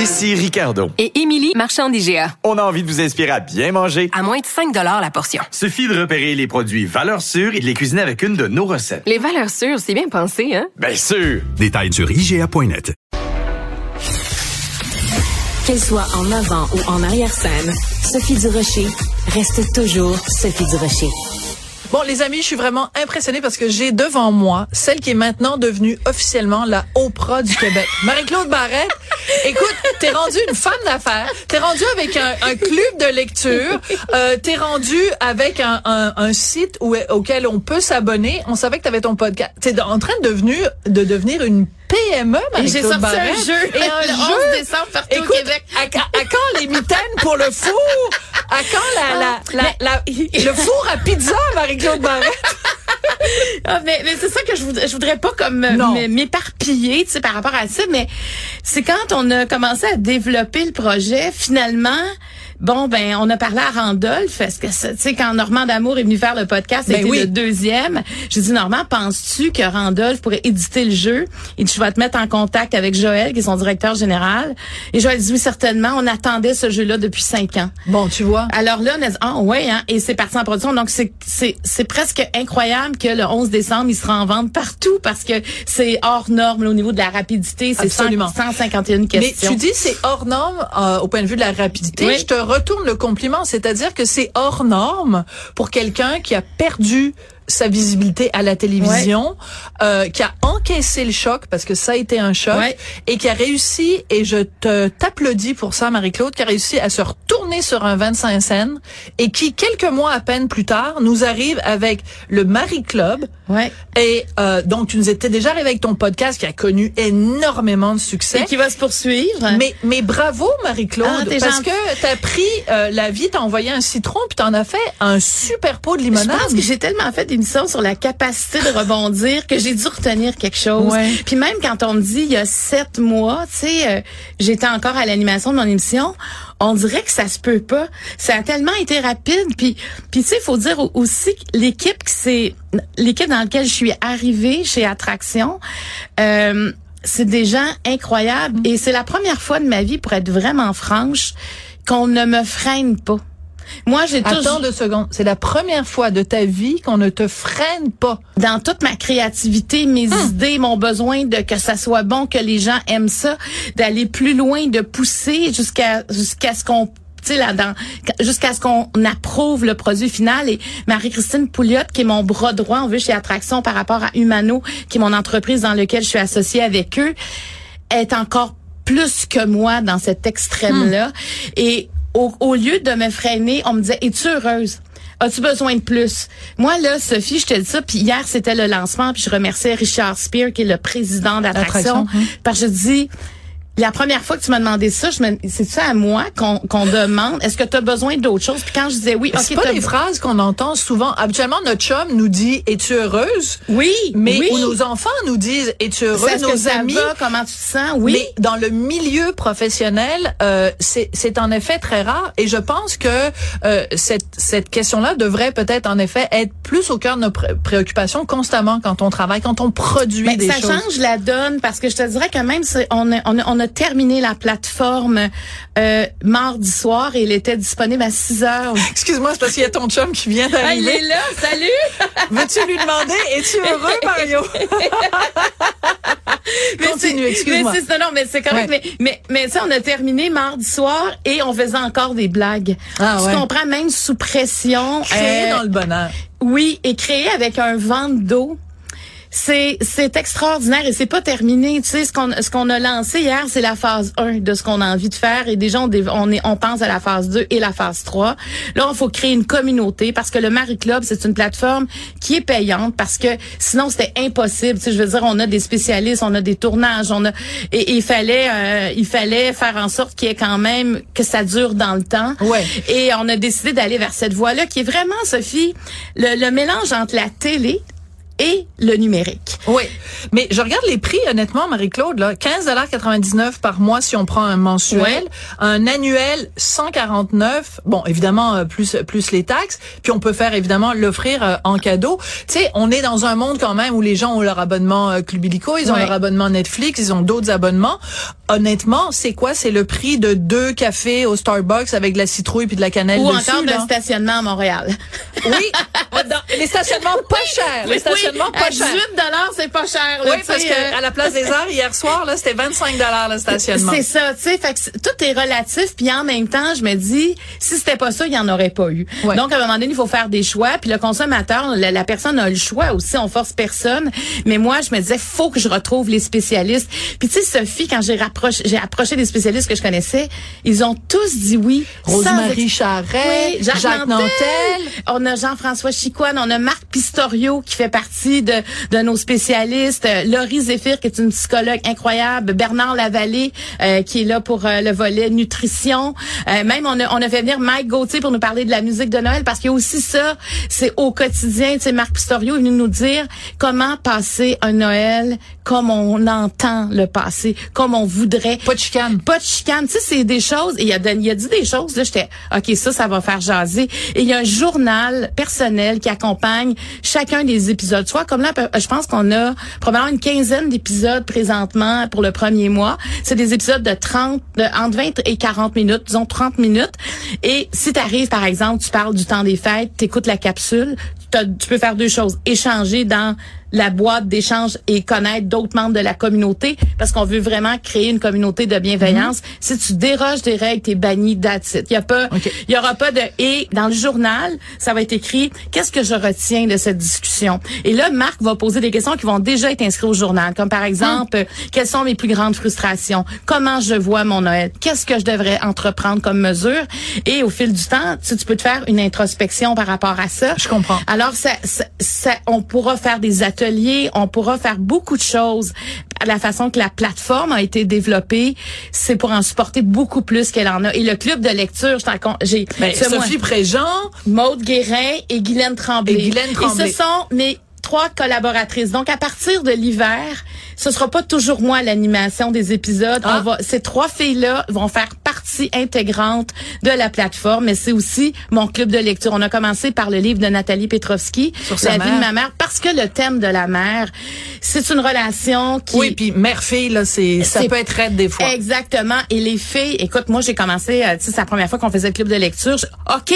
Ici Ricardo. Et Émilie, marchand d'IGA. On a envie de vous inspirer à bien manger. À moins de 5 la portion. Suffit de repérer les produits valeurs sûres et de les cuisiner avec une de nos recettes. Les valeurs sûres, c'est bien pensé, hein? Bien sûr! Détails sur IGA.net. Qu'elle soit en avant ou en arrière-scène, Sophie Durocher reste toujours Sophie Durocher. Bon, les amis, je suis vraiment impressionnée parce que j'ai devant moi celle qui est maintenant devenue officiellement la Oprah du Québec. Marie-Claude Barrette, écoute, t'es rendue une femme d'affaires, t'es rendue avec un, un, club de lecture, euh, t'es rendue avec un, un, un site où, auquel on peut s'abonner. On savait que t'avais ton podcast. T'es en train de devenir, de devenir une PME, Et j'ai sorti un jeu et un le 11 décembre partout au Québec. À, à, quand les mitaines pour le four? À quand la, la, la, la, le four à pizza, Marie-Claude Barrette? ah, mais, mais c'est ça que je voudrais, je voudrais pas comme m'éparpiller, tu sais, par rapport à ça, mais c'est quand on a commencé à développer le projet, finalement, Bon, ben, on a parlé à Randolph. Est-ce que, tu sais, quand Normand D'Amour est venu faire le podcast, c'était oui. le deuxième. J'ai dit, Normand, penses-tu que Randolph pourrait éditer le jeu? Il dit, je vais te mettre en contact avec Joël, qui est son directeur général. Et Joël dit, oui, certainement. On attendait ce jeu-là depuis cinq ans. Bon, tu vois. Alors là, on a dit, ah, ouais, hein, et c'est parti en production. Donc, c'est, c'est, c'est presque incroyable que le 11 décembre, il sera en vente partout parce que c'est hors norme au niveau de la rapidité. C'est 151 questions. Mais tu dis, c'est hors norme euh, au point de vue de la rapidité. Je te retourne le compliment, c'est-à-dire que c'est hors norme pour quelqu'un qui a perdu sa visibilité à la télévision, euh, qui a encaissé le choc parce que ça a été un choc et qui a réussi et je te t'applaudis pour ça Marie-Claude qui a réussi à se retourner sur un 25 scènes et qui quelques mois à peine plus tard nous arrive avec le Marie Club. Ouais. Et euh, donc tu nous étais déjà arrivé avec ton podcast qui a connu énormément de succès et qui va se poursuivre. Mais mais bravo Marie-Claude ah, parce que tu as pris euh, la vie, t'as envoyé un citron puis t'en as fait un super pot de limonade. Je pense que j'ai tellement fait des sur la capacité de rebondir que j'ai dû retenir quelque chose. Puis même quand on me dit il y a sept mois, tu sais, euh, j'étais encore à l'animation de mon émission, on dirait que ça se peut pas. Ça a tellement été rapide. Puis, puis tu sais, il faut dire aussi que l'équipe, c'est l'équipe dans laquelle je suis arrivée chez Attraction. Euh, c'est des gens incroyables mm. et c'est la première fois de ma vie, pour être vraiment franche, qu'on ne me freine pas. Moi, j'ai toujours... Attends deux secondes. C'est la première fois de ta vie qu'on ne te freine pas. Dans toute ma créativité, mes hum. idées, mon besoin de que ça soit bon, que les gens aiment ça, d'aller plus loin, de pousser jusqu'à jusqu'à ce qu'on là jusqu'à ce qu'on approuve le produit final et Marie-Christine Pouliot qui est mon bras droit on veut chez Attraction par rapport à Humano qui est mon entreprise dans laquelle je suis associée avec eux est encore plus que moi dans cet extrême là hum. et au, lieu de me freiner, on me disait, es-tu heureuse? As-tu besoin de plus? Moi, là, Sophie, je te dis ça, puis hier, c'était le lancement, puis je remerciais Richard Spear, qui est le président d'Attraction, hein. parce que je dis, la première fois que tu m'as demandé ça, je me, c'est ça à moi qu'on demande? Est-ce que tu as besoin d'autre chose? Puis quand je disais oui, c'est pas des phrases qu'on entend souvent. Habituellement, notre chum nous dit "Es-tu heureuse? Oui. Mais oui. nos enfants nous disent "Es-tu heureuse? Nos amis. comment tu te sens? Oui. Mais dans le milieu professionnel, euh, c'est c'est en effet très rare. Et je pense que euh, cette cette question-là devrait peut-être en effet être plus au cœur de nos préoccupations constamment quand on travaille, quand on produit Mais des ça choses. Ça change la donne parce que je te dirais que même si on on, on on a terminé la plateforme euh, mardi soir et il était disponible à 6 heures. Excuse-moi, c'est parce qu'il y a ton chum qui vient Ah, il d'arriver. est là, salut! Veux-tu lui demander, es-tu heureux, Mario? Continue, c'est- excuse-moi. Mais non, non, mais c'est correct. Ouais. Mais, mais, mais ça, on a terminé mardi soir et on faisait encore des blagues. Ah, tu ouais. comprends, même sous pression. Créé euh, dans le bonheur. Oui, et créé avec un vent d'eau. C'est c'est extraordinaire et c'est pas terminé. Tu sais ce qu'on ce qu'on a lancé hier, c'est la phase 1 de ce qu'on a envie de faire et déjà on on est on pense à la phase 2 et la phase 3. Là, il faut créer une communauté parce que le Marie Club, c'est une plateforme qui est payante parce que sinon c'était impossible. Tu sais, je veux dire, on a des spécialistes, on a des tournages, on a et, et il fallait euh, il fallait faire en sorte qu'il y ait quand même que ça dure dans le temps. Ouais. Et on a décidé d'aller vers cette voie-là qui est vraiment, Sophie, le, le mélange entre la télé et le numérique. Oui, mais je regarde les prix, honnêtement, Marie-Claude, là, 15,99 par mois si on prend un mensuel, un annuel 149, bon, évidemment, euh, plus plus les taxes, puis on peut faire, évidemment, l'offrir euh, en cadeau. Tu sais, on est dans un monde quand même où les gens ont leur abonnement euh, Club Illico, ils ont leur abonnement Netflix, ils ont d'autres abonnements. Honnêtement, c'est quoi? C'est le prix de deux cafés au Starbucks avec de la citrouille puis de la cannelle Ou dessus, encore le stationnement à Montréal. Oui, dans- les stationnements pas chers, les stationnements oui, pas à chers. 18 c'est pas cher. là, Oui, parce que euh, à la place des arts hier soir là, c'était 25 dollars le stationnement. C'est ça, tu sais, fait que tout est relatif, puis en même temps, je me dis, si c'était pas ça, il y en aurait pas eu. Ouais. Donc à un moment donné, il faut faire des choix, puis le consommateur, la, la personne a le choix aussi, on force personne. Mais moi, je me disais, faut que je retrouve les spécialistes. Puis tu sais, Sophie, quand j'ai rapproché, j'ai approché des spécialistes que je connaissais, ils ont tous dit oui. Rosemary Charret, Oui, Jacques, Nantel. On a Jean-François Chicoine, on a Marc Pistorio qui fait partie de, de nos spécialistes, euh, Laurie Zéphir qui est une psychologue incroyable, Bernard Lavallée euh, qui est là pour euh, le volet nutrition. Euh, même on a, on a fait venir Mike Gauthier pour nous parler de la musique de Noël parce qu'il y a aussi ça, c'est au quotidien. Tu sais, Marc Pistorio est venu nous dire comment passer un Noël comme on entend le passer, comme on voudrait. Pas de chicane. Pas de chicane. Tu sais, c'est des choses. Et il a, il a dit des choses. Là, j'étais, OK, ça, ça va faire jaser. Et il y a un journal personnel qui accompagne chacun des épisodes. Comme là, je pense qu'on a probablement une quinzaine d'épisodes présentement pour le premier mois. C'est des épisodes de 30, de, entre 20 et 40 minutes, disons 30 minutes. Et si tu arrives, par exemple, tu parles du temps des fêtes, tu écoutes la capsule, tu peux faire deux choses. Échanger dans la boîte d'échange et connaître d'autres membres de la communauté parce qu'on veut vraiment créer une communauté de bienveillance. Si tu déroges des règles, t'es banni it. Il y a pas il y aura pas de et dans le journal, ça va être écrit qu'est-ce que je retiens de cette discussion? Et là Marc va poser des questions qui vont déjà être inscrites au journal comme par exemple euh, quelles sont mes plus grandes frustrations, comment je vois mon Noël, qu'est-ce que je devrais entreprendre comme mesure? Et au fil du temps, tu, tu peux te faire une introspection par rapport à ça. Je comprends. Alors, ça, ça, ça- on pourra faire des ateliers, on pourra faire beaucoup de choses. La façon que la plateforme a été développée, c'est pour en supporter beaucoup plus qu'elle en a. Et le club de lecture, j'ai Ben, Sophie Préjean, Maude Guérin et Guylaine Tremblay. Et Guylaine Tremblay. Et ce sont mes trois collaboratrices. Donc, à partir de l'hiver, ce sera pas toujours moi l'animation des épisodes. Ah. On va, ces trois filles-là vont faire partie intégrante de la plateforme, mais c'est aussi mon club de lecture. On a commencé par le livre de Nathalie Petrovski, Sur La vie de ma mère, parce que le thème de la mère, c'est une relation qui... oui, puis mère-fille là, c'est ça peut être raide des fois. Exactement. Et les filles, écoute, moi j'ai commencé, euh, tu sais, c'est la première fois qu'on faisait le club de lecture. Je- ok,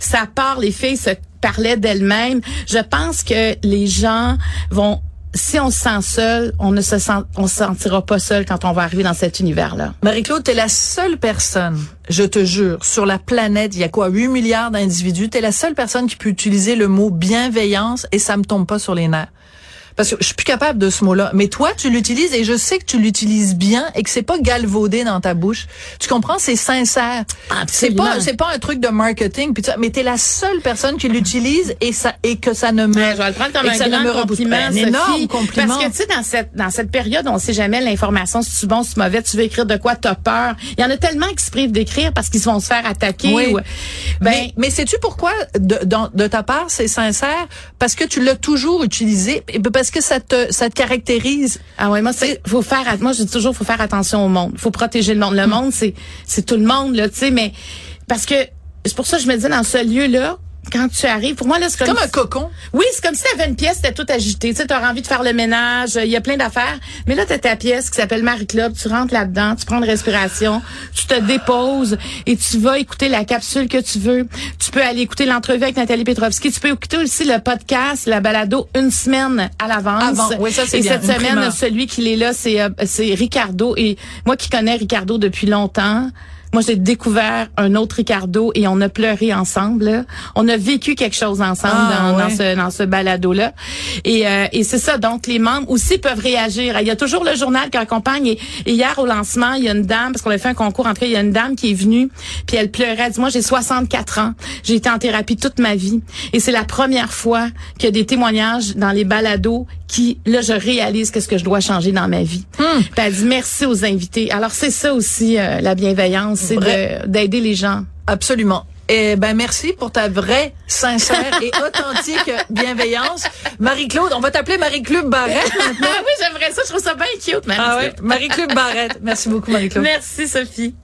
ça part, les filles se parlaient d'elles-mêmes. Je pense que les gens vont, si on se sent seul, on ne se sent, on se sentira pas seul quand on va arriver dans cet univers-là. Marie-Claude, t'es la seule personne, je te jure, sur la planète, il y a quoi, 8 milliards d'individus, t'es la seule personne qui peut utiliser le mot bienveillance et ça me tombe pas sur les nerfs. Parce que je suis plus capable de ce mot-là. Mais toi, tu l'utilises et je sais que tu l'utilises bien et que c'est pas galvaudé dans ta bouche. Tu comprends? C'est sincère. C'est pas, c'est pas un truc de marketing. Puis tu- mais t'es la seule personne qui l'utilise et ça, et que ça ne me, Ouais, je vais le prendre comme un ça grand compliment. Un énorme compliment. Parce que tu sais dans cette dans cette période, on sait jamais l'information si tu bon, si tu mauvais, tu veux écrire de quoi, t'as peur. Il y en a tellement qui se privent d'écrire parce qu'ils vont se faire attaquer. Oui. ou- ben mais, mais sais-tu pourquoi de, ta part c'est sincère? Parce que tu l'as toujours utilisé et parce que ça te ça te caractérise? Ah ouais, moi c'est faut faire moi je dis toujours faut faire attention au monde. Faut protéger le monde. Le monde c'est c'est tout le monde là, tu sais mais parce que c'est pour ça que je me dis dans ce lieu là quand tu arrives, pour moi là, c'est Comme un cocon. oui, c'est comme si tu avais une pièce, t'es tout agité. Tu sais, t'auras envie de faire le ménage, il y a plein d'affaires. Mais là, t'as ta pièce qui s'appelle Marie Club. Tu rentres là-dedans, tu prends une respiration, tu te déposes et tu vas écouter la capsule que tu veux. Tu peux aller écouter l'entrevue avec Nathalie Petrovski. Tu peux écouter aussi le podcast, la balado, une semaine à l'avance. Avant. Oui, ça, c'est Et bien. cette Une semaine, primeur. celui qui est là, c'est euh, c'est Ricardo. Et moi qui connais Ricardo depuis longtemps, moi, j'ai découvert un autre Ricardo et on a pleuré ensemble. là. On a vécu quelque chose ensemble Ah, dans, ouais. dans ce dans ce balado-là. Et, euh, et c'est ça. Donc, les membres aussi peuvent réagir. Il y a toujours le journal qui accompagne. Et, et hier, au lancement, il y a une dame, parce qu'on a fait un concours entre il y a une dame qui est venue, puis elle pleurait. Elle dit, moi, j'ai 64 ans. J'ai été en thérapie toute ma vie. Et c'est la première fois qu'il y a des témoignages dans les balados qui, là, je réalise qu'est-ce que je dois changer dans ma vie. Puis elle dit merci aux invités. Alors, c'est ça aussi, euh, la bienveillance, c'est d'aider les gens. Absolument. Eh ben merci pour ta vraie, sincère et authentique bienveillance. Marie-Claude, on va t'appeler Marie-Claude Barrette maintenant. Ah oui, j'aimerais ça. Je trouve ça bien cute, Marie. Ah ouais, Marie-Claude Barrette. Merci beaucoup Marie-Claude. Merci, Sophie.